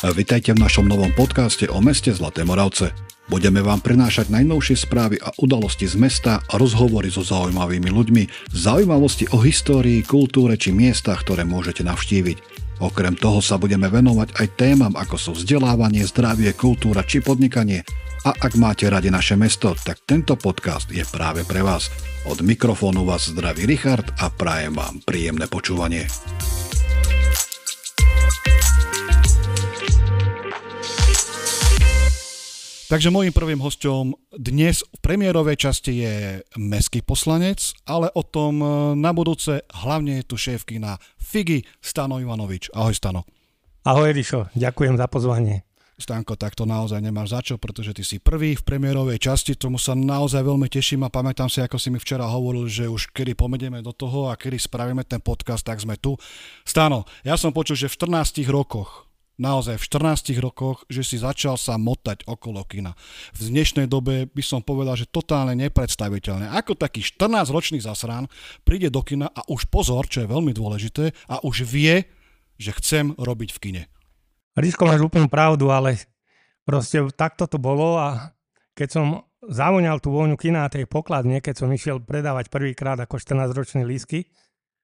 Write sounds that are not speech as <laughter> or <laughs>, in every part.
Vitajte v našom novom podcaste o meste Zlaté Moravce. Budeme vám prinášať najnovšie správy a udalosti z mesta rozhovory so zaujímavými ľuďmi, zaujímavosti o histórii, kultúre či miestach, ktoré môžete navštíviť. Okrem toho sa budeme venovať aj témam ako sú vzdelávanie, zdravie, kultúra či podnikanie. A ak máte radi naše mesto, tak tento podcast je práve pre vás. Od mikrofónu vás zdraví Richard a prajem vám príjemné počúvanie. Takže môjim prvým hostom dnes v premiérovej časti je meský poslanec, ale o tom e, na budúce hlavne je tu šéfky na Figi Stano Ivanovič. Ahoj Stano. Ahoj Rišo, ďakujem za pozvanie. Stanko, tak to naozaj nemáš za čo, pretože ty si prvý v premiérovej časti, tomu sa naozaj veľmi teším a pamätám si, ako si mi včera hovoril, že už kedy pomedieme do toho a kedy spravíme ten podcast, tak sme tu. Stano, ja som počul, že v 14 rokoch naozaj v 14 rokoch, že si začal sa motať okolo kina. V dnešnej dobe by som povedal, že totálne nepredstaviteľné. Ako taký 14-ročný zasrán príde do kina a už pozor, čo je veľmi dôležité, a už vie, že chcem robiť v kine. Ríško, máš úplnú pravdu, ale proste takto to bolo a keď som zavoňal tú vôňu kina a tej pokladne, keď som išiel predávať prvýkrát ako 14-ročný lísky,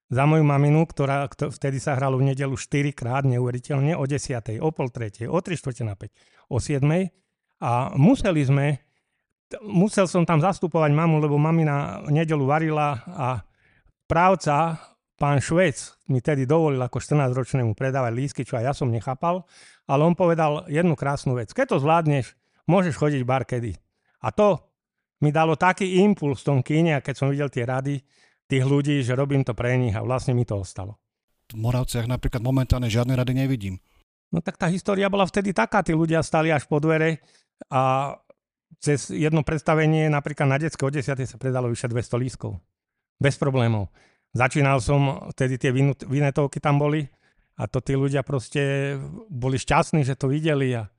za moju maminu, ktorá vtedy sa hralo v nedelu 4 krát neuveriteľne, o 10, o pol 3, o 3 čtvrte na 5, o 7. A museli sme, musel som tam zastupovať mamu, lebo mamina nedelu varila a právca, pán Švec, mi tedy dovolil ako 14-ročnému predávať lísky, čo aj ja som nechápal, ale on povedal jednu krásnu vec. Keď to zvládneš, môžeš chodiť barkedy. A to mi dalo taký impuls v tom kíne, a keď som videl tie rady, tých ľudí, že robím to pre nich a vlastne mi to ostalo. V Moravciach napríklad momentálne žiadne rady nevidím. No tak tá história bola vtedy taká, tí ľudia stali až po dvere a cez jedno predstavenie napríklad na detské o 10. sa predalo vyše 200 lískov. Bez problémov. Začínal som, vtedy tie vinetovky tam boli a to tí ľudia proste boli šťastní, že to videli a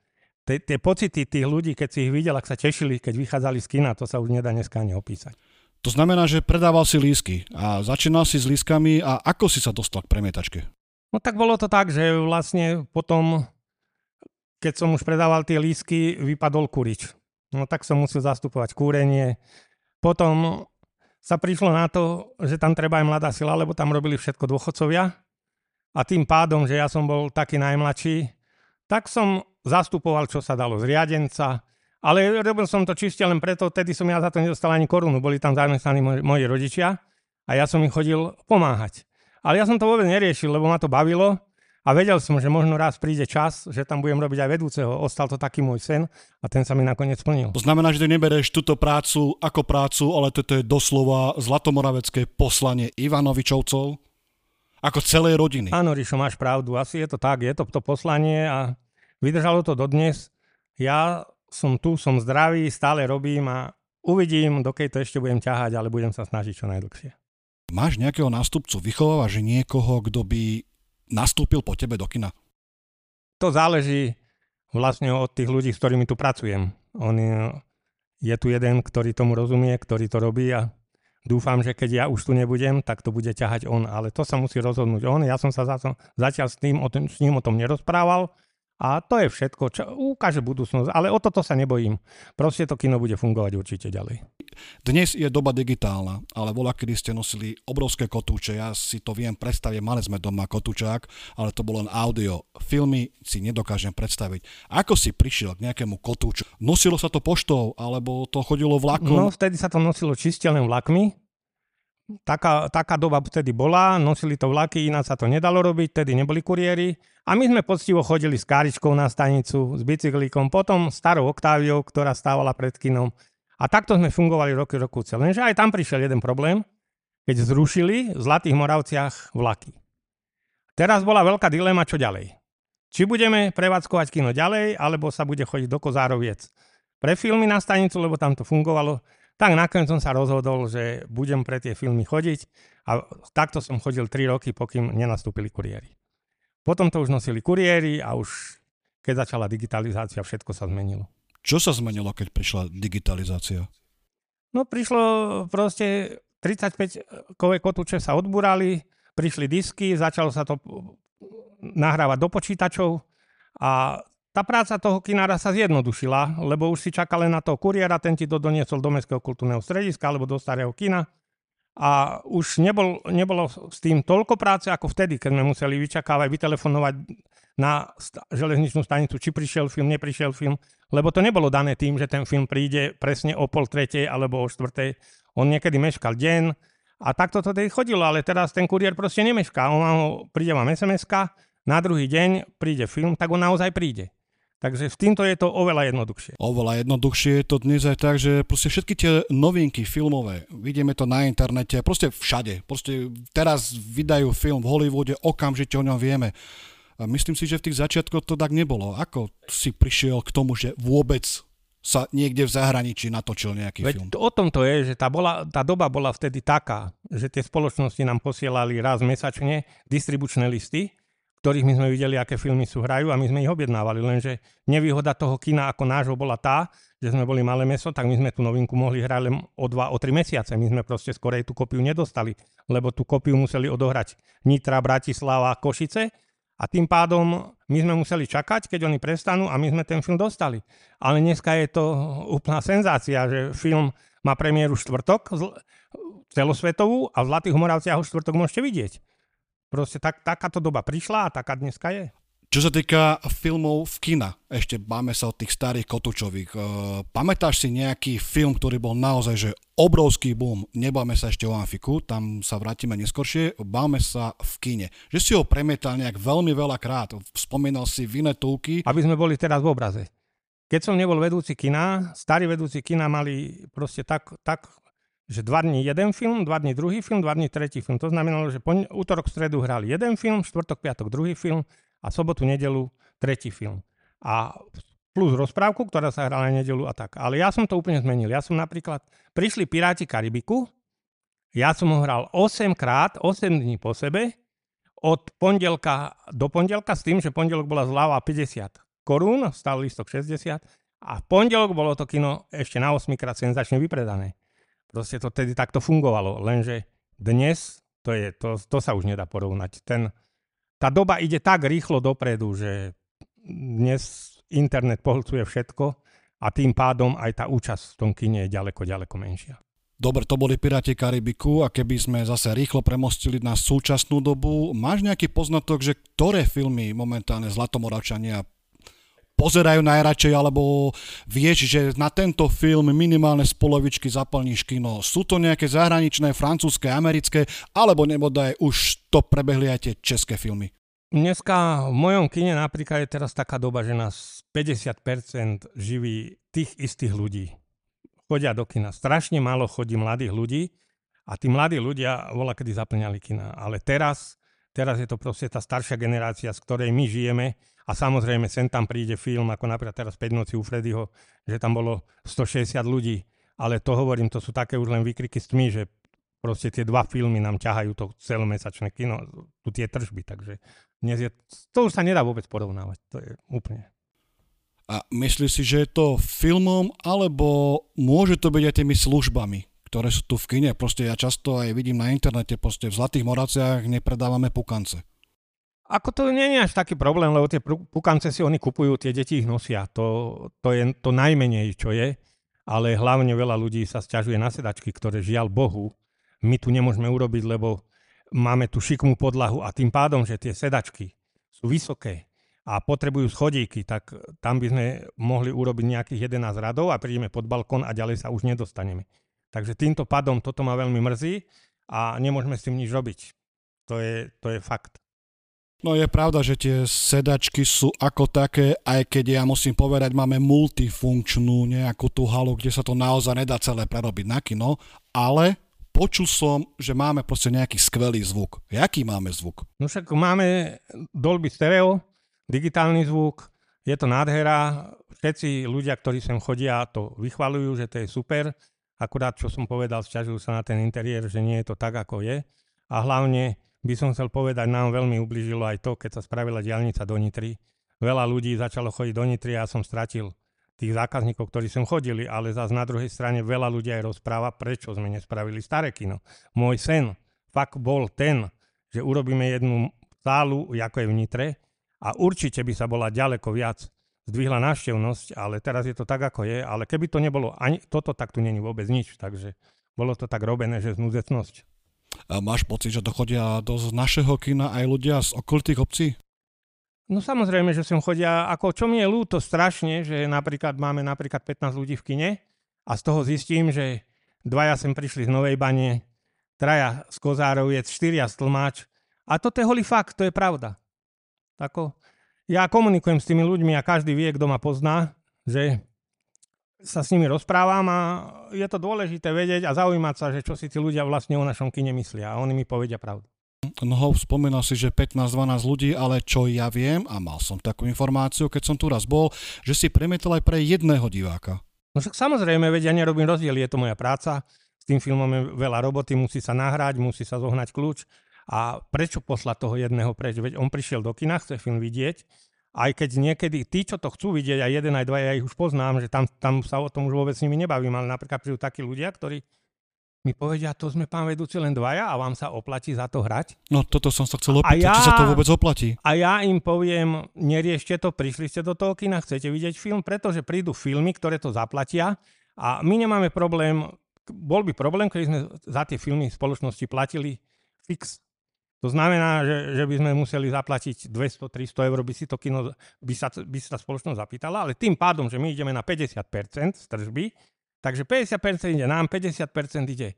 tie, tie pocity tých ľudí, keď si ich videl, ak sa tešili, keď vychádzali z kina, to sa už nedá dneska ani opísať. To znamená, že predával si lísky a začínal si s lískami a ako si sa dostal k premietačke? No tak bolo to tak, že vlastne potom, keď som už predával tie lísky, vypadol kurič. No tak som musel zastupovať kúrenie. Potom sa prišlo na to, že tam treba aj mladá sila, lebo tam robili všetko dôchodcovia. A tým pádom, že ja som bol taký najmladší, tak som zastupoval, čo sa dalo z riadenca, ale robil som to čiste len preto, tedy som ja za to nedostal ani korunu. Boli tam zamestnaní moji, moji rodičia a ja som im chodil pomáhať. Ale ja som to vôbec neriešil, lebo ma to bavilo a vedel som, že možno raz príde čas, že tam budem robiť aj vedúceho. Ostal to taký môj sen a ten sa mi nakoniec splnil. To znamená, že ty nebereš túto prácu ako prácu, ale toto je doslova zlatomoravecké poslanie Ivanovičovcov ako celej rodiny. Áno, Ríšo, máš pravdu. Asi je to tak, je to to poslanie a vydržalo to dodnes. Ja som tu, som zdravý, stále robím a uvidím, dokej to ešte budem ťahať, ale budem sa snažiť čo najdlhšie. Máš nejakého nástupcu, vychovávaš niekoho, kto by nastúpil po tebe do kina? To záleží vlastne od tých ľudí, s ktorými tu pracujem. On je, tu jeden, ktorý tomu rozumie, ktorý to robí a dúfam, že keď ja už tu nebudem, tak to bude ťahať on. Ale to sa musí rozhodnúť on. Ja som sa zatiaľ s, tým, o tým, s ním o tom nerozprával, a to je všetko, čo ukáže budúcnosť. Ale o toto sa nebojím. Proste to kino bude fungovať určite ďalej. Dnes je doba digitálna, ale bola, kedy ste nosili obrovské kotúče. Ja si to viem predstaviť, mali sme doma kotúčák, ale to bolo len audio. Filmy si nedokážem predstaviť. Ako si prišiel k nejakému kotúču? Nosilo sa to poštou, alebo to chodilo vlakom? No, vtedy sa to nosilo čiste len vlakmi taká, taká doba vtedy bola, nosili to vlaky, ináč sa to nedalo robiť, tedy neboli kuriéri. A my sme poctivo chodili s káričkou na stanicu, s bicyklíkom, potom starou Oktáviou, ktorá stávala pred kinom. A takto sme fungovali roky, roku celé. Lenže aj tam prišiel jeden problém, keď zrušili v Zlatých Moravciach vlaky. Teraz bola veľká dilema, čo ďalej. Či budeme prevádzkovať kino ďalej, alebo sa bude chodiť do Kozároviec pre filmy na stanicu, lebo tam to fungovalo tak nakoniec som sa rozhodol, že budem pre tie filmy chodiť a takto som chodil 3 roky, pokým nenastúpili kuriéri. Potom to už nosili kuriéri a už keď začala digitalizácia, všetko sa zmenilo. Čo sa zmenilo, keď prišla digitalizácia? No prišlo proste 35-kové kotúče sa odburali, prišli disky, začalo sa to nahrávať do počítačov A tá práca toho kinára sa zjednodušila, lebo už si čakal len na toho kuriéra, ten ti to doniesol do Mestského kultúrneho strediska alebo do starého kina a už nebol, nebolo s tým toľko práce ako vtedy, keď sme museli vyčakávať, vytelefonovať na železničnú stanicu, či prišiel film, neprišiel film, lebo to nebolo dané tým, že ten film príde presne o pol tretej alebo o štvrtej. On niekedy meškal deň a takto to tedy chodilo, ale teraz ten kuriér proste nemešká. On ho, príde vám sms na druhý deň príde film, tak on naozaj príde. Takže v týmto je to oveľa jednoduchšie. Oveľa jednoduchšie je to dnes aj tak, že proste všetky tie novinky filmové, vidíme to na internete, proste všade. Proste teraz vydajú film v Hollywoode, okamžite o ňom vieme. A myslím si, že v tých začiatkoch to tak nebolo. Ako si prišiel k tomu, že vôbec sa niekde v zahraničí natočil nejaký Veď film? o tom to je, že tá, bola, tá doba bola vtedy taká, že tie spoločnosti nám posielali raz mesačne distribučné listy ktorých my sme videli, aké filmy sú hrajú a my sme ich objednávali. Lenže nevýhoda toho kina ako nášho bola tá, že sme boli malé meso, tak my sme tú novinku mohli hrať len o 2, o 3 mesiace. My sme proste skorej tú kopiu nedostali, lebo tú kopiu museli odohrať Nitra, Bratislava, Košice a tým pádom my sme museli čakať, keď oni prestanú a my sme ten film dostali. Ale dneska je to úplná senzácia, že film má premiéru štvrtok celosvetovú a v Zlatých Moravciach ho štvrtok môžete vidieť. Proste tak, takáto doba prišla a taká dneska je. Čo sa týka filmov v kina, ešte máme sa od tých starých kotúčových. E, pamätáš si nejaký film, ktorý bol naozaj že obrovský boom? Nebáme sa ešte o Amfiku, tam sa vrátime neskôršie. Báme sa v kine. Že si ho premietal nejak veľmi veľa krát. Spomínal si Vinetúky. Aby sme boli teraz v obraze. Keď som nebol vedúci kina, starí vedúci kina mali proste tak, tak že dva dní jeden film, dva dní druhý film, dva dní tretí film. To znamenalo, že pon- útorok, stredu hrali jeden film, štvrtok, piatok druhý film a sobotu, nedelu tretí film. A plus rozprávku, ktorá sa hrala na nedelu a tak. Ale ja som to úplne zmenil. Ja som napríklad, prišli Piráti Karibiku, ja som ho hral 8 krát, 8 dní po sebe, od pondelka do pondelka s tým, že pondelok bola zľava 50 korún, stal listok 60 a v pondelok bolo to kino ešte na 8 krát senzačne vypredané. Proste to tedy takto fungovalo, lenže dnes to, je, to, to sa už nedá porovnať. Ten, tá doba ide tak rýchlo dopredu, že dnes internet pohlcuje všetko a tým pádom aj tá účasť v tom kine je ďaleko, ďaleko menšia. Dobre, to boli Piráti Karibiku a keby sme zase rýchlo premostili na súčasnú dobu, máš nejaký poznatok, že ktoré filmy momentálne Zlatomoravčania pozerajú najradšej, alebo vieš, že na tento film minimálne z polovičky zaplníš kino. Sú to nejaké zahraničné, francúzske, americké, alebo nebodaj už to prebehli aj tie české filmy? Dneska v mojom kine napríklad je teraz taká doba, že nás 50% živí tých istých ľudí. Chodia do kina. Strašne málo chodí mladých ľudí a tí mladí ľudia voľa kedy zaplňali kina. Ale teraz, teraz je to proste tá staršia generácia, z ktorej my žijeme a samozrejme, sem tam príde film, ako napríklad teraz 5 noci u Freddyho, že tam bolo 160 ľudí. Ale to hovorím, to sú také už len výkriky s tmy, že proste tie dva filmy nám ťahajú to celomesačné kino, tu tie tržby, takže dnes je, to už sa nedá vôbec porovnávať, to je úplne. A myslíš si, že je to filmom, alebo môže to byť aj tými službami, ktoré sú tu v kine? Proste ja často aj vidím na internete, proste v Zlatých Moraciach nepredávame pukance. Ako to nie je až taký problém, lebo tie pukance si oni kupujú, tie deti ich nosia. To, to je to najmenej, čo je. Ale hlavne veľa ľudí sa stiažuje na sedačky, ktoré žiaľ Bohu my tu nemôžeme urobiť, lebo máme tu šikmú podlahu a tým pádom, že tie sedačky sú vysoké a potrebujú schodíky, tak tam by sme mohli urobiť nejakých 11 radov a prídeme pod balkón a ďalej sa už nedostaneme. Takže týmto pádom toto ma veľmi mrzí a nemôžeme s tým nič robiť. To je, to je fakt. No je pravda, že tie sedačky sú ako také, aj keď ja musím povedať, máme multifunkčnú nejakú tú halu, kde sa to naozaj nedá celé prerobiť na kino, ale počul som, že máme proste nejaký skvelý zvuk. Jaký máme zvuk? No však máme Dolby Stereo, digitálny zvuk, je to nádhera, všetci ľudia, ktorí sem chodia, to vychvalujú, že to je super, akurát čo som povedal, sťažujú sa na ten interiér, že nie je to tak, ako je a hlavne by som chcel povedať, nám veľmi ubližilo aj to, keď sa spravila diálnica do Nitry. Veľa ľudí začalo chodiť do Nitry a ja som stratil tých zákazníkov, ktorí sem chodili, ale zase na druhej strane veľa ľudí aj rozpráva, prečo sme nespravili staré kino. Môj sen fakt bol ten, že urobíme jednu sálu, ako je v Nitre, a určite by sa bola ďaleko viac zdvihla návštevnosť, ale teraz je to tak, ako je. Ale keby to nebolo ani toto, tak tu není vôbec nič. Takže bolo to tak robené, že znúzecnosť. Máš pocit, že to chodia do našeho kina aj ľudia z okolitých obcí? No samozrejme, že sem chodia, ako čo mi je ľúto strašne, že napríklad máme napríklad 15 ľudí v kine a z toho zistím, že dvaja sem prišli z Novej Bane, traja z je štyria z Tlmáč a toto je holý fakt, to je pravda. Tako, ja komunikujem s tými ľuďmi a každý vie, kto ma pozná, že sa s nimi rozprávam a je to dôležité vedieť a zaujímať sa, že čo si tí ľudia vlastne o našom kine myslia a oni mi povedia pravdu. No, spomínal si, že 15-12 ľudí, ale čo ja viem, a mal som takú informáciu, keď som tu raz bol, že si premietal aj pre jedného diváka. No však samozrejme, veď ja nerobím rozdiel, je to moja práca, s tým filmom je veľa roboty, musí sa nahrať, musí sa zohnať kľúč. A prečo poslať toho jedného preč? Veď on prišiel do kina, chce film vidieť, aj keď niekedy tí, čo to chcú vidieť, aj jeden, aj dva, ja ich už poznám, že tam, tam sa o tom už vôbec s nimi nebavím, ale napríklad prídu takí ľudia, ktorí mi povedia, to sme pán vedúci len dvaja a vám sa oplatí za to hrať. No toto som sa chcel opýtať, ja, či sa to vôbec oplatí. A ja im poviem, neriešte to, prišli ste do toho kina, chcete vidieť film, pretože prídu filmy, ktoré to zaplatia a my nemáme problém, bol by problém, keď sme za tie filmy spoločnosti platili fix. To znamená, že, že by sme museli zaplatiť 200-300 eur, by si to kino, by sa, by sa spoločnosť zapýtala, ale tým pádom, že my ideme na 50% z tržby, Takže 50% ide nám, 50% ide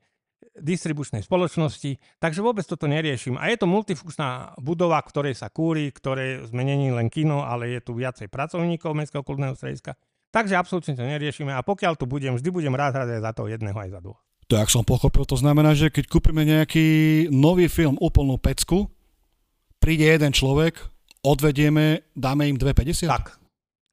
distribučnej spoločnosti, takže vôbec toto neriešim. A je to multifunkčná budova, ktorej sa kúri, ktoré sme není len kino, ale je tu viacej pracovníkov Mestského kultúrneho strediska. Takže absolútne to neriešime a pokiaľ tu budem, vždy budem rád hrať aj za toho jedného, aj za dvoch. To, ak som pochopil, to znamená, že keď kúpime nejaký nový film, úplnú pecku, príde jeden človek, odvedieme, dáme im 2,50? Tak.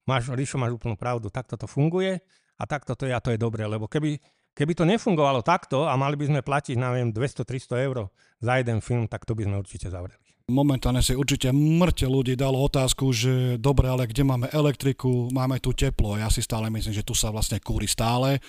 Máš, Ríšo, máš úplnú pravdu. Takto to funguje a takto to je a to je dobré, lebo keby, keby to nefungovalo takto a mali by sme platiť, neviem, 200-300 eur za jeden film, tak to by sme určite zavreli. Momentálne si určite mŕte ľudí dalo otázku, že dobre, ale kde máme elektriku, máme tu teplo. Ja si stále myslím, že tu sa vlastne kúri stále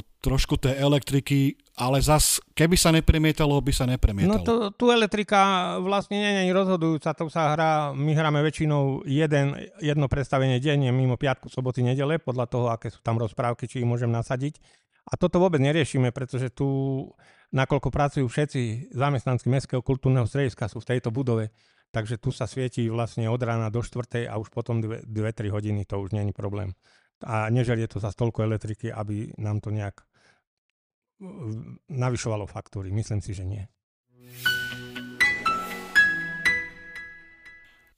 trošku tej elektriky, ale zas, keby sa nepremietalo, by sa nepremietalo. No to, tu elektrika vlastne nie je rozhodujúca, to sa hrá, my hráme väčšinou jeden, jedno predstavenie denne, mimo piatku, soboty, nedele, podľa toho, aké sú tam rozprávky, či ich môžem nasadiť. A toto vôbec neriešime, pretože tu, nakoľko pracujú všetci zamestnanci Mestského kultúrneho strediska, sú v tejto budove, takže tu sa svieti vlastne od rána do štvrtej a už potom 2-3 hodiny, to už není problém a nežerie to za stolko elektriky, aby nám to nejak navyšovalo faktúry. Myslím si, že nie.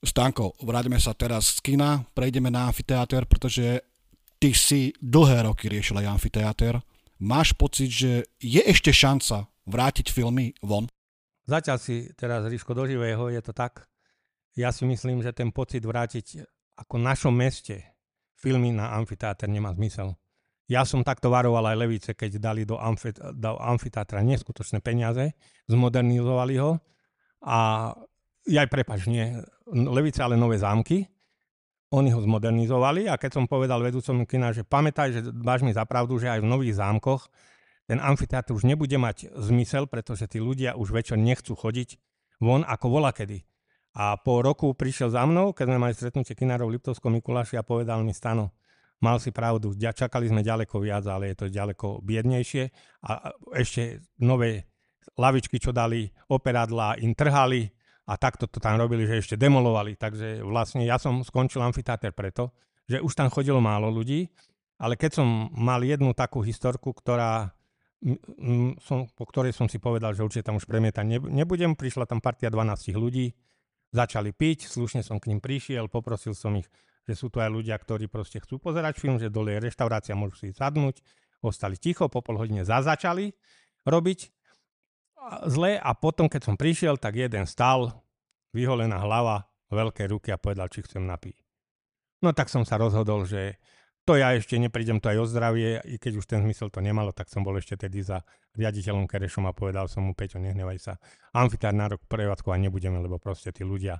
Stanko, vráťme sa teraz z kina, prejdeme na amfiteáter, pretože ty si dlhé roky riešil aj amfiteáter. Máš pocit, že je ešte šanca vrátiť filmy von? Zatiaľ si teraz Ríško do živého, je to tak. Ja si myslím, že ten pocit vrátiť ako v našom meste, filmy na amfiteáter nemá zmysel. Ja som takto varoval aj Levice, keď dali do, amfit- do amfiteátra neskutočné peniaze, zmodernizovali ho a aj prepač, nie, Levice ale nové zámky, oni ho zmodernizovali a keď som povedal vedúcom kina, že pamätaj, že máš mi zapravdu, že aj v nových zámkoch ten amfiteátr už nebude mať zmysel, pretože tí ľudia už večer nechcú chodiť von ako volakedy. A po roku prišiel za mnou, keď sme mali stretnutie kinárov v Liptovskom Mikuláši a povedal mi Stano, mal si pravdu, čakali sme ďaleko viac, ale je to ďaleko biednejšie a ešte nové lavičky, čo dali operadla, im trhali a takto to tam robili, že ešte demolovali. Takže vlastne ja som skončil amfiteáter preto, že už tam chodilo málo ľudí, ale keď som mal jednu takú historku, ktorá som, po ktorej som si povedal, že určite tam už premietať nebudem, prišla tam partia 12 ľudí, začali piť, slušne som k ním prišiel, poprosil som ich, že sú tu aj ľudia, ktorí proste chcú pozerať film, že dole je reštaurácia, môžu si sadnúť, ostali ticho, po pol hodine zazačali robiť zle a potom, keď som prišiel, tak jeden stal, vyholená hlava, veľké ruky a povedal, či chcem napiť. No tak som sa rozhodol, že to ja ešte neprídem to aj o zdravie, i keď už ten zmysel to nemalo, tak som bol ešte tedy za riaditeľom Kerešom a povedal som mu, Peťo, nehnevaj sa, amfitár na rok prevádzkovať nebudeme, lebo proste tí ľudia,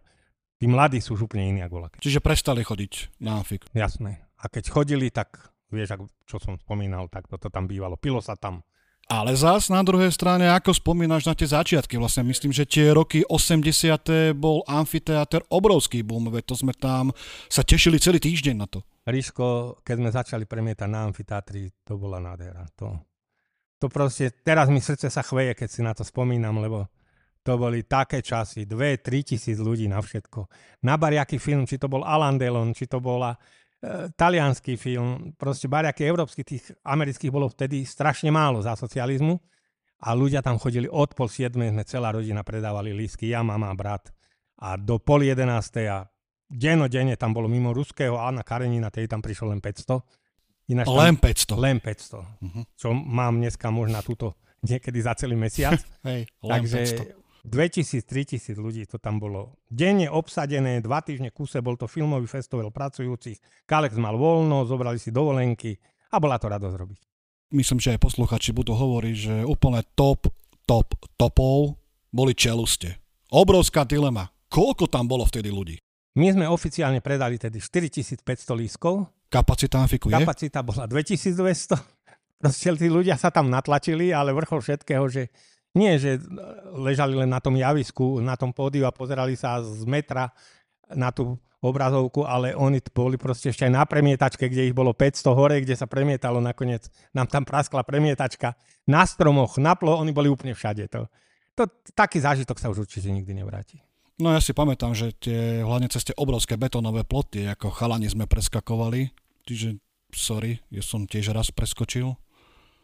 tí mladí sú už úplne iní ako voľaké. Čiže prestali chodiť na amfik. Jasné. A keď chodili, tak vieš, čo som spomínal, tak toto tam bývalo. Pilo sa tam, Ale zás na druhej strane, ako spomínaš na tie začiatky, vlastne myslím, že tie roky 80. bol amfiteáter obrovský boom, veď to sme tam sa tešili celý týždeň na to. Ríško, keď sme začali premietať na amfiteátri, to bola nádhera. To, to proste, teraz mi srdce sa chveje, keď si na to spomínam, lebo to boli také časy, 2-3 tisíc ľudí na všetko. Na bariaký film, či to bol Alan Delon, či to bola talianský film, proste bariaky európskych, tých amerických bolo vtedy strašne málo za socializmu a ľudia tam chodili od pol siedmej, sme celá rodina predávali lísky, ja, mama, brat a do pol jedenástej a denne tam bolo mimo ruského Anna Karenina, tej tam prišlo len 500. Ináč len 500. Len 500. Uh-huh. Čo mám dneska možno túto niekedy za celý mesiac. Hej, len Takže 500 2000-3000 ľudí to tam bolo denne obsadené, dva týždne kuse, bol to filmový festival pracujúcich, Kalex mal voľno, zobrali si dovolenky a bola to radosť robiť. Myslím, že aj posluchači budú hovoriť, že úplne top, top, topov boli čeluste. Obrovská dilema. Koľko tam bolo vtedy ľudí? My sme oficiálne predali tedy 4500 lískov. Kapacita Amfiku je? Kapacita bola 2200. Proste tí ľudia sa tam natlačili, ale vrchol všetkého, že nie, že ležali len na tom javisku, na tom pódiu a pozerali sa z metra na tú obrazovku, ale oni boli proste ešte aj na premietačke, kde ich bolo 500 hore, kde sa premietalo nakoniec. Nám tam praskla premietačka. Na stromoch, na plo, oni boli úplne všade. To, to, taký zážitok sa už určite nikdy nevráti. No ja si pamätám, že tie hlavne cez tie obrovské betónové ploty, ako chalani sme preskakovali, čiže sorry, ja som tiež raz preskočil.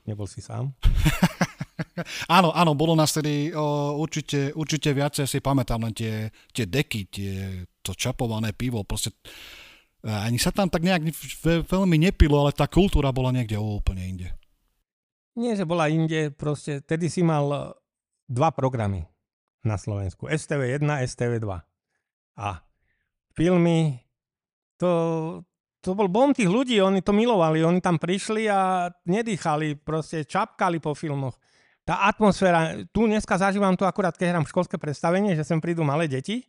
Nebol si sám? <laughs> <laughs> áno, áno, bolo nás tedy o, určite, určite viacej, si pamätám len tie, tie deky, tie, to čapované pivo, proste ani sa tam tak nejak veľmi nepilo, ale tá kultúra bola niekde úplne inde. Nie, že bola inde, proste tedy si mal e, dva programy na Slovensku. STV1, STV2. A filmy, to, to bol bom tých ľudí, oni to milovali, oni tam prišli a nedýchali, proste čapkali po filmoch tá atmosféra, tu dneska zažívam to akurát, keď hrám školské predstavenie, že sem prídu malé deti,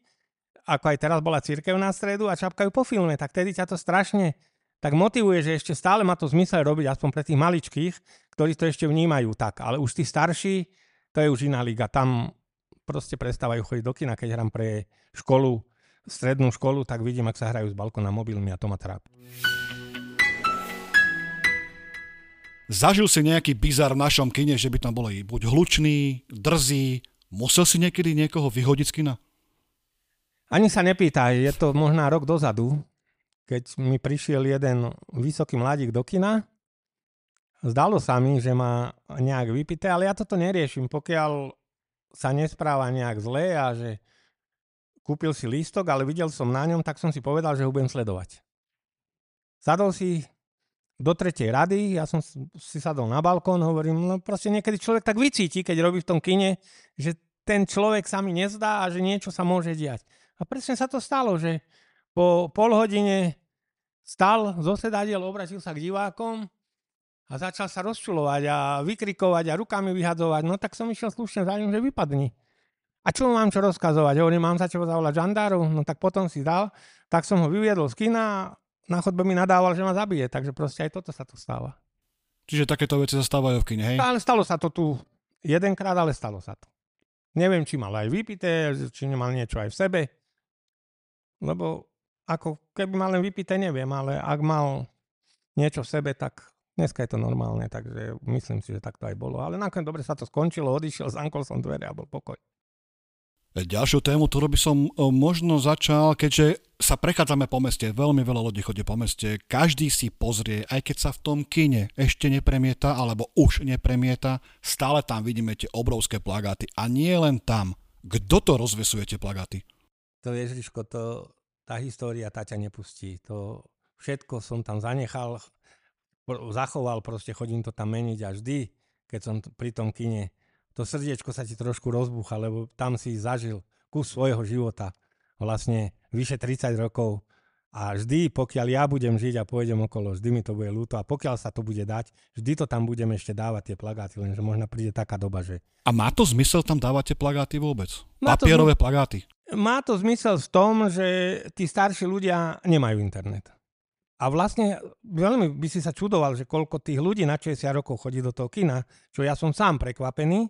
ako aj teraz bola církev na stredu a čapkajú po filme, tak tedy ťa to strašne tak motivuje, že ešte stále má to zmysel robiť, aspoň pre tých maličkých, ktorí to ešte vnímajú tak. Ale už tí starší, to je už iná liga. Tam proste prestávajú chodiť do kina, keď hrám pre školu, strednú školu, tak vidím, ak sa hrajú z balkona mobilmi a to ma trápi. Zažil si nejaký bizar v našom kine, že by tam bolo buď hlučný, drzý, musel si niekedy niekoho vyhodiť z kina? Ani sa nepýtaj, je to možná rok dozadu, keď mi prišiel jeden vysoký mladík do kina. Zdalo sa mi, že má nejak vypité, ale ja toto neriešim. Pokiaľ sa nespráva nejak zle a že kúpil si lístok, ale videl som na ňom, tak som si povedal, že ho budem sledovať. Sadol si do tretej rady, ja som si sadol na balkón, hovorím, no proste niekedy človek tak vycíti, keď robí v tom kine, že ten človek sa mi nezdá a že niečo sa môže diať. A presne sa to stalo, že po pol hodine stal zo sedadiel, obratil sa k divákom a začal sa rozčulovať a vykrikovať a rukami vyhadzovať. No tak som išiel slušne za ním, že vypadni. A čo mám čo rozkazovať? Hovorím, mám sa čo zavolať žandárov? No tak potom si dal. Tak som ho vyviedol z kina na chodbe mi nadával, že ma zabije, takže proste aj toto sa tu stáva. Čiže takéto veci sa stávajú v kine, hej? Ale stalo sa to tu jedenkrát, ale stalo sa to. Neviem, či mal aj vypité, či nemal niečo aj v sebe. Lebo ako keby mal len vypité, neviem, ale ak mal niečo v sebe, tak dneska je to normálne, takže myslím si, že tak to aj bolo. Ale nakoniec dobre sa to skončilo, odišiel, zankol som dvere a bol pokoj. Ďalšiu tému, ktorú by som e, možno začal, keďže sa prechádzame po meste, veľmi veľa ľudí chodí po meste, každý si pozrie, aj keď sa v tom kine ešte nepremieta, alebo už nepremieta, stále tam vidíme tie obrovské plagáty. A nie len tam. Kto to rozvesuje tie plagáty? To je, Ježiško, to, tá história tá ťa nepustí. To všetko som tam zanechal, zachoval, proste chodím to tam meniť a vždy, keď som pri tom kine, to srdiečko sa ti trošku rozbúcha, lebo tam si zažil kus svojho života, vlastne vyše 30 rokov a vždy, pokiaľ ja budem žiť a pôjdem okolo, vždy mi to bude ľúto a pokiaľ sa to bude dať, vždy to tam budeme ešte dávať tie plagáty, lenže možno príde taká doba, že... A má to zmysel tam dávať tie plagáty vôbec? Má Papierové to, plagáty? Má to zmysel v tom, že tí starší ľudia nemajú internet. A vlastne veľmi by si sa čudoval, že koľko tých ľudí na 60 rokov chodí do toho kina, čo ja som sám prekvapený,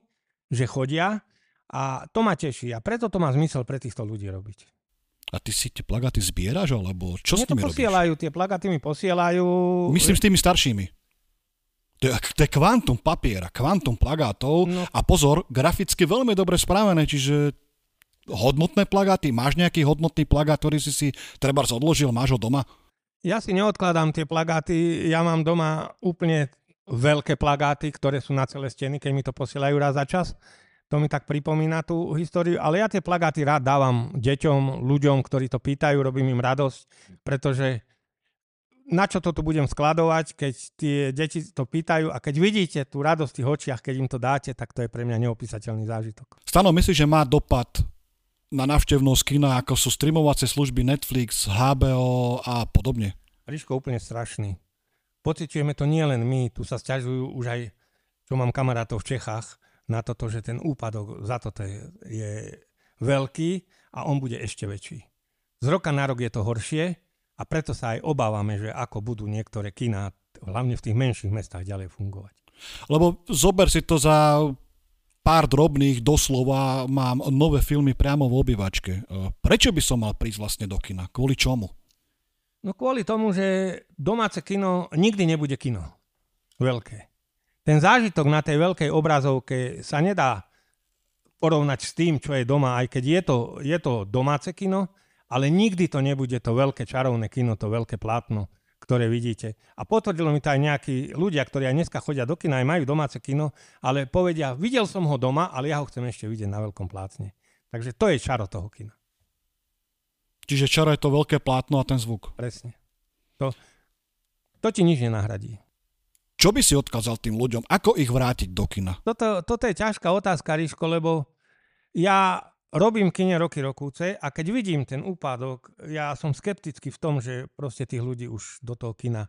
že chodia a to ma teší a preto to má zmysel pre týchto ľudí robiť. A ty si tie plagaty zbieraš, alebo čo Mne s nimi to posielajú, robíš? tie plagaty mi posielajú. Myslím s tými staršími. To je, to je kvantum papiera, kvantum plagátov no. a pozor, graficky veľmi dobre spravené, čiže hodnotné plagáty, máš nejaký hodnotný plagát, ktorý si si treba odložil, máš ho doma? Ja si neodkladám tie plagáty, ja mám doma úplne veľké plagáty, ktoré sú na celé steny, keď mi to posielajú raz za čas. To mi tak pripomína tú históriu, ale ja tie plagáty rád dávam deťom, ľuďom, ktorí to pýtajú, robím im radosť, pretože na čo to tu budem skladovať, keď tie deti to pýtajú a keď vidíte tú radosť v tých očiach, keď im to dáte, tak to je pre mňa neopísateľný zážitok. Stano, myslíš, že má dopad na návštevnosť kina, ako sú streamovacie služby Netflix, HBO a podobne? Ríško, úplne strašný. Pocitujeme to nie len my, tu sa stiažujú už aj, čo mám kamarátov v Čechách, na toto, že ten úpadok za toto je, je veľký a on bude ešte väčší. Z roka na rok je to horšie a preto sa aj obávame, že ako budú niektoré kina, hlavne v tých menších mestách, ďalej fungovať. Lebo zober si to za pár drobných, doslova mám nové filmy priamo v obývačke. Prečo by som mal prísť vlastne do kina? Kvôli čomu? No kvôli tomu, že domáce kino nikdy nebude kino. Veľké. Ten zážitok na tej veľkej obrazovke sa nedá porovnať s tým, čo je doma, aj keď je to, je to domáce kino, ale nikdy to nebude to veľké čarovné kino, to veľké plátno, ktoré vidíte. A potvrdilo mi to aj nejakí ľudia, ktorí aj dneska chodia do kina, aj majú domáce kino, ale povedia, videl som ho doma, ale ja ho chcem ešte vidieť na veľkom plátne. Takže to je čaro toho kina. Čiže čaro je to veľké plátno a ten zvuk. Presne. To, to ti nič nenahradí. Čo by si odkázal tým ľuďom? Ako ich vrátiť do kina? Toto, toto je ťažká otázka, Ríško, lebo ja robím kine roky rokúce a keď vidím ten úpadok, ja som skeptický v tom, že proste tých ľudí už do toho kina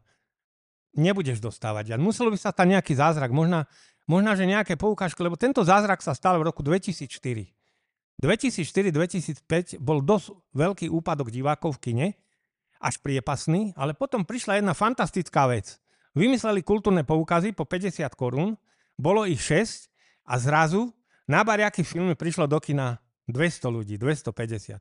nebudeš dostávať. Muselo by sa tam nejaký zázrak, možná, možná, že nejaké poukážky, lebo tento zázrak sa stal v roku 2004. 2004-2005 bol dosť veľký úpadok divákov v kine, až priepasný, ale potom prišla jedna fantastická vec. Vymysleli kultúrne poukazy po 50 korún, bolo ich 6 a zrazu na bariaky filmy prišlo do kina 200 ľudí, 250.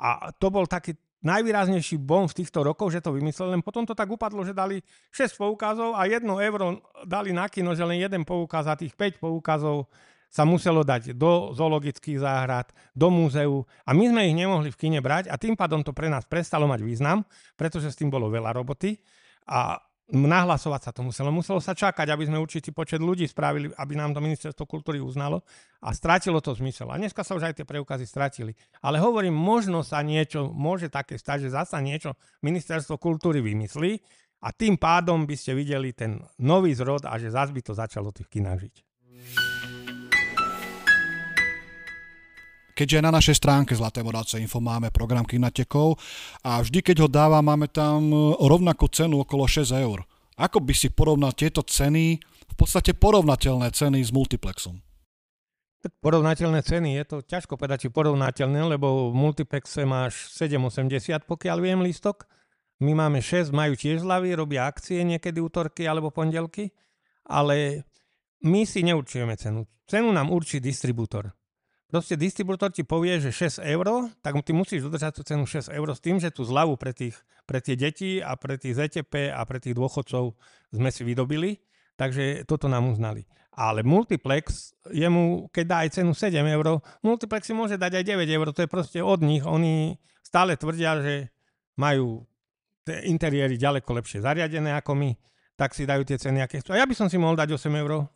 A to bol taký najvýraznejší bom v týchto rokoch, že to vymysleli, len potom to tak upadlo, že dali 6 poukazov a 1 euro dali na kino, že len jeden poukaz a tých 5 poukazov sa muselo dať do zoologických záhrad, do múzeu a my sme ich nemohli v kine brať a tým pádom to pre nás prestalo mať význam, pretože s tým bolo veľa roboty a nahlasovať sa to muselo. Muselo sa čakať, aby sme určitý počet ľudí spravili, aby nám to ministerstvo kultúry uznalo a strátilo to zmysel. A dneska sa už aj tie preukazy stratili. Ale hovorím, možno sa niečo, môže také stať, že zasa niečo ministerstvo kultúry vymyslí a tým pádom by ste videli ten nový zrod a že zase by to začalo tých kinách žiť. Keďže na našej stránke Zlaté Moravce Info máme program Kinatekov a vždy, keď ho dáva, máme tam e, rovnakú cenu okolo 6 eur. Ako by si porovnal tieto ceny, v podstate porovnateľné ceny s multiplexom? Tak porovnateľné ceny, je to ťažko povedať, či porovnateľné, lebo v multiplexe máš 7,80, pokiaľ viem, listok. My máme 6, majú tiež zľavy, robia akcie niekedy útorky alebo pondelky, ale my si neurčujeme cenu. Cenu nám určí distribútor. Proste distribútor ti povie, že 6 eur, tak ty musíš dodržať tú cenu 6 eur s tým, že tú zľavu pre, tých, pre tie deti a pre tých ZTP a pre tých dôchodcov sme si vydobili, takže toto nám uznali. Ale multiplex, jemu, keď dá aj cenu 7 eur, multiplex si môže dať aj 9 eur, to je proste od nich. Oni stále tvrdia, že majú tie interiéry ďaleko lepšie zariadené ako my, tak si dajú tie ceny, aké chcú. A ja by som si mohol dať 8 eur,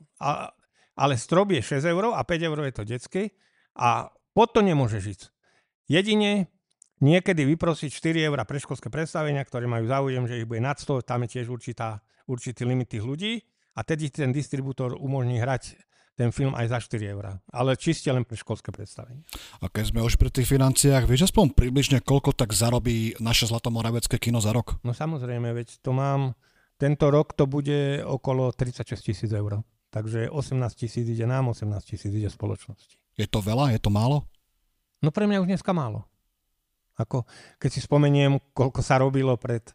ale strop je 6 eur a 5 eur je to detské a pod to nemôže žiť. Jedine niekedy vyprosiť 4 eur preškolské predstavenia, ktoré majú záujem, že ich bude nad 100, tam je tiež určitá, určitý limit tých ľudí a tedy ten distribútor umožní hrať ten film aj za 4 eurá. Ale čiste len pre školské predstavenie. A keď sme už pri tých financiách, vieš aspoň približne, koľko tak zarobí naše Zlatomoravecké kino za rok? No samozrejme, veď to mám, tento rok to bude okolo 36 tisíc eur. Takže 18 tisíc ide nám, 18 tisíc ide spoločnosti. Je to veľa? Je to málo? No pre mňa už dneska málo. Ako, keď si spomeniem, koľko sa robilo pred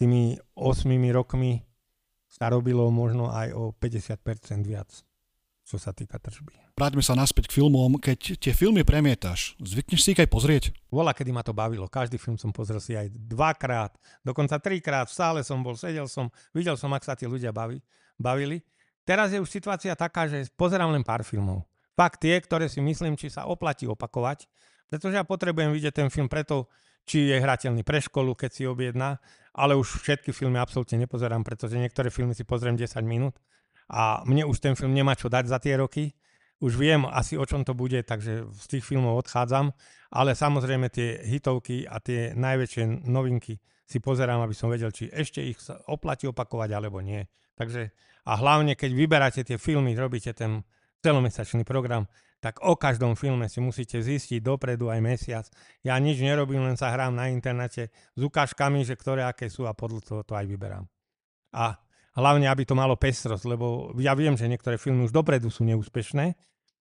tými 8 rokmi sa robilo možno aj o 50% viac, čo sa týka tržby. Vráťme sa naspäť k filmom. Keď tie filmy premietaš, zvykneš si ich aj pozrieť? Vola, kedy ma to bavilo. Každý film som pozrel si aj dvakrát, dokonca trikrát. V sále som bol, sedel som, videl som, ak sa tí ľudia baví, bavili. Teraz je už situácia taká, že pozerám len pár filmov. Fakt tie, ktoré si myslím, či sa oplatí opakovať, pretože ja potrebujem vidieť ten film preto, či je hrateľný pre školu, keď si objedná, ale už všetky filmy absolútne nepozerám, pretože niektoré filmy si pozriem 10 minút a mne už ten film nemá čo dať za tie roky. Už viem asi o čom to bude, takže z tých filmov odchádzam, ale samozrejme tie hitovky a tie najväčšie novinky si pozerám, aby som vedel, či ešte ich oplatí opakovať alebo nie. Takže a hlavne, keď vyberáte tie filmy, robíte ten celomesačný program, tak o každom filme si musíte zistiť dopredu aj mesiac. Ja nič nerobím, len sa hrám na internete s ukážkami, že ktoré aké sú a podľa toho to aj vyberám. A hlavne, aby to malo pestrosť, lebo ja viem, že niektoré filmy už dopredu sú neúspešné,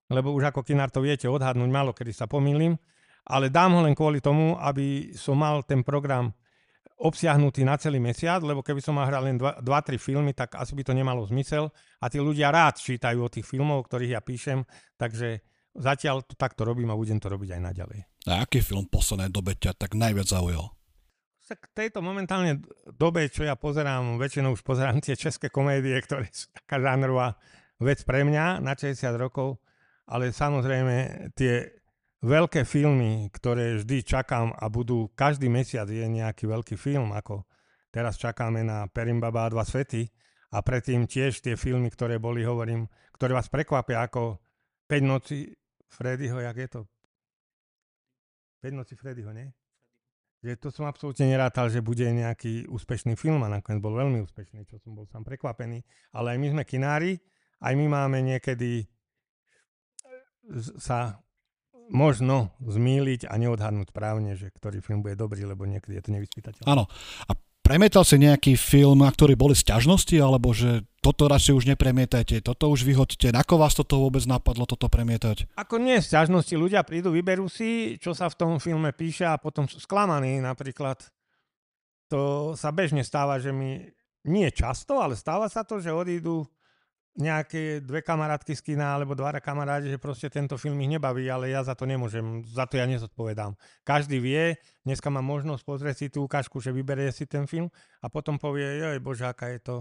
lebo už ako kinár to viete odhadnúť, malo kedy sa pomýlim, ale dám ho len kvôli tomu, aby som mal ten program obsiahnutý na celý mesiac, lebo keby som mal hral len 2-3 filmy, tak asi by to nemalo zmysel. A tí ľudia rád čítajú o tých filmov, o ktorých ja píšem, takže zatiaľ to takto robím a budem to robiť aj naďalej. A aký film v poslednej dobe ťa tak najviac zaujal? Tak tejto momentálne dobe, čo ja pozerám, väčšinou už pozerám tie české komédie, ktoré sú taká žánrová vec pre mňa na 60 rokov, ale samozrejme tie veľké filmy, ktoré vždy čakám a budú, každý mesiac je nejaký veľký film, ako teraz čakáme na Perimbaba a dva svety a predtým tiež tie filmy, ktoré boli, hovorím, ktoré vás prekvapia ako 5 noci Freddyho, jak je to? 5 noci Freddyho, nie? Že to som absolútne nerátal, že bude nejaký úspešný film a nakoniec bol veľmi úspešný, čo som bol sám prekvapený. Ale aj my sme kinári, aj my máme niekedy sa možno zmýliť a neodhadnúť správne, že ktorý film bude dobrý, lebo niekedy je to nevyspytateľné. Áno. A premietal si nejaký film, na ktorý boli sťažnosti, alebo že toto radšej už nepremietajte, toto už vyhoďte. Ako vás toto vôbec napadlo, toto premietať? Ako nie sťažnosti, ľudia prídu, vyberú si, čo sa v tom filme píše a potom sú sklamaní napríklad. To sa bežne stáva, že mi nie často, ale stáva sa to, že odídu nejaké dve kamarátky z kina alebo dva kamaráti, že proste tento film ich nebaví, ale ja za to nemôžem, za to ja nezodpovedám. Každý vie, dneska má možnosť pozrieť si tú ukážku, že vyberie si ten film a potom povie, joj bože, aká je to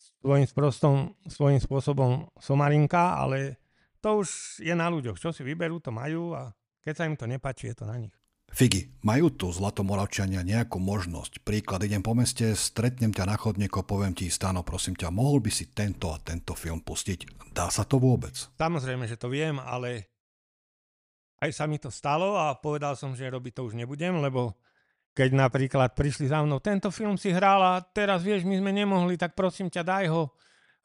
svojím, sprostom, svojím spôsobom somarinka, ale to už je na ľuďoch. Čo si vyberú, to majú a keď sa im to nepáči, je to na nich. Figy, majú tu Zlatomoravčania nejakú možnosť? Príklad, idem po meste, stretnem ťa na chodníko, poviem ti, Stano, prosím ťa, mohol by si tento a tento film pustiť? Dá sa to vôbec? Samozrejme, že to viem, ale aj sa mi to stalo a povedal som, že robiť to už nebudem, lebo keď napríklad prišli za mnou, tento film si hral a teraz vieš, my sme nemohli, tak prosím ťa, daj ho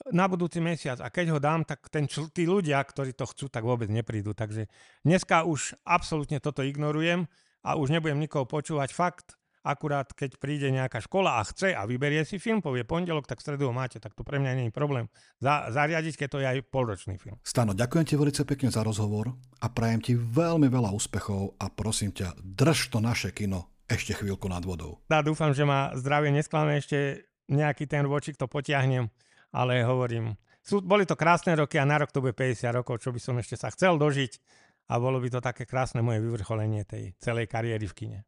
na budúci mesiac. A keď ho dám, tak ten, tí ľudia, ktorí to chcú, tak vôbec neprídu. Takže dneska už absolútne toto ignorujem a už nebudem nikoho počúvať. Fakt, akurát keď príde nejaká škola a chce a vyberie si film, povie pondelok, tak stredu ho máte, tak to pre mňa nie je problém za, zariadiť, keď to je aj polročný film. Stano, ďakujem ti veľmi pekne za rozhovor a prajem ti veľmi veľa úspechov a prosím ťa, drž to naše kino ešte chvíľku nad vodou. Ja dúfam, že ma zdravie nesklame ešte nejaký ten ročík to potiahnem, ale hovorím, sú, boli to krásne roky a na rok to bude 50 rokov, čo by som ešte sa chcel dožiť a bolo by to také krásne moje vyvrcholenie tej celej kariéry v kine.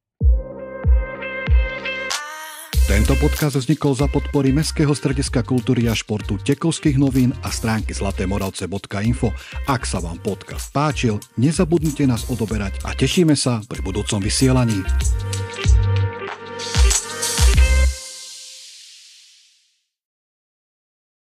Tento podcast vznikol za podpory Mestského strediska kultúry a športu Tekovských novín a stránky zlatémoravce.info. Ak sa vám podcast páčil, nezabudnite nás odoberať a tešíme sa pri budúcom vysielaní.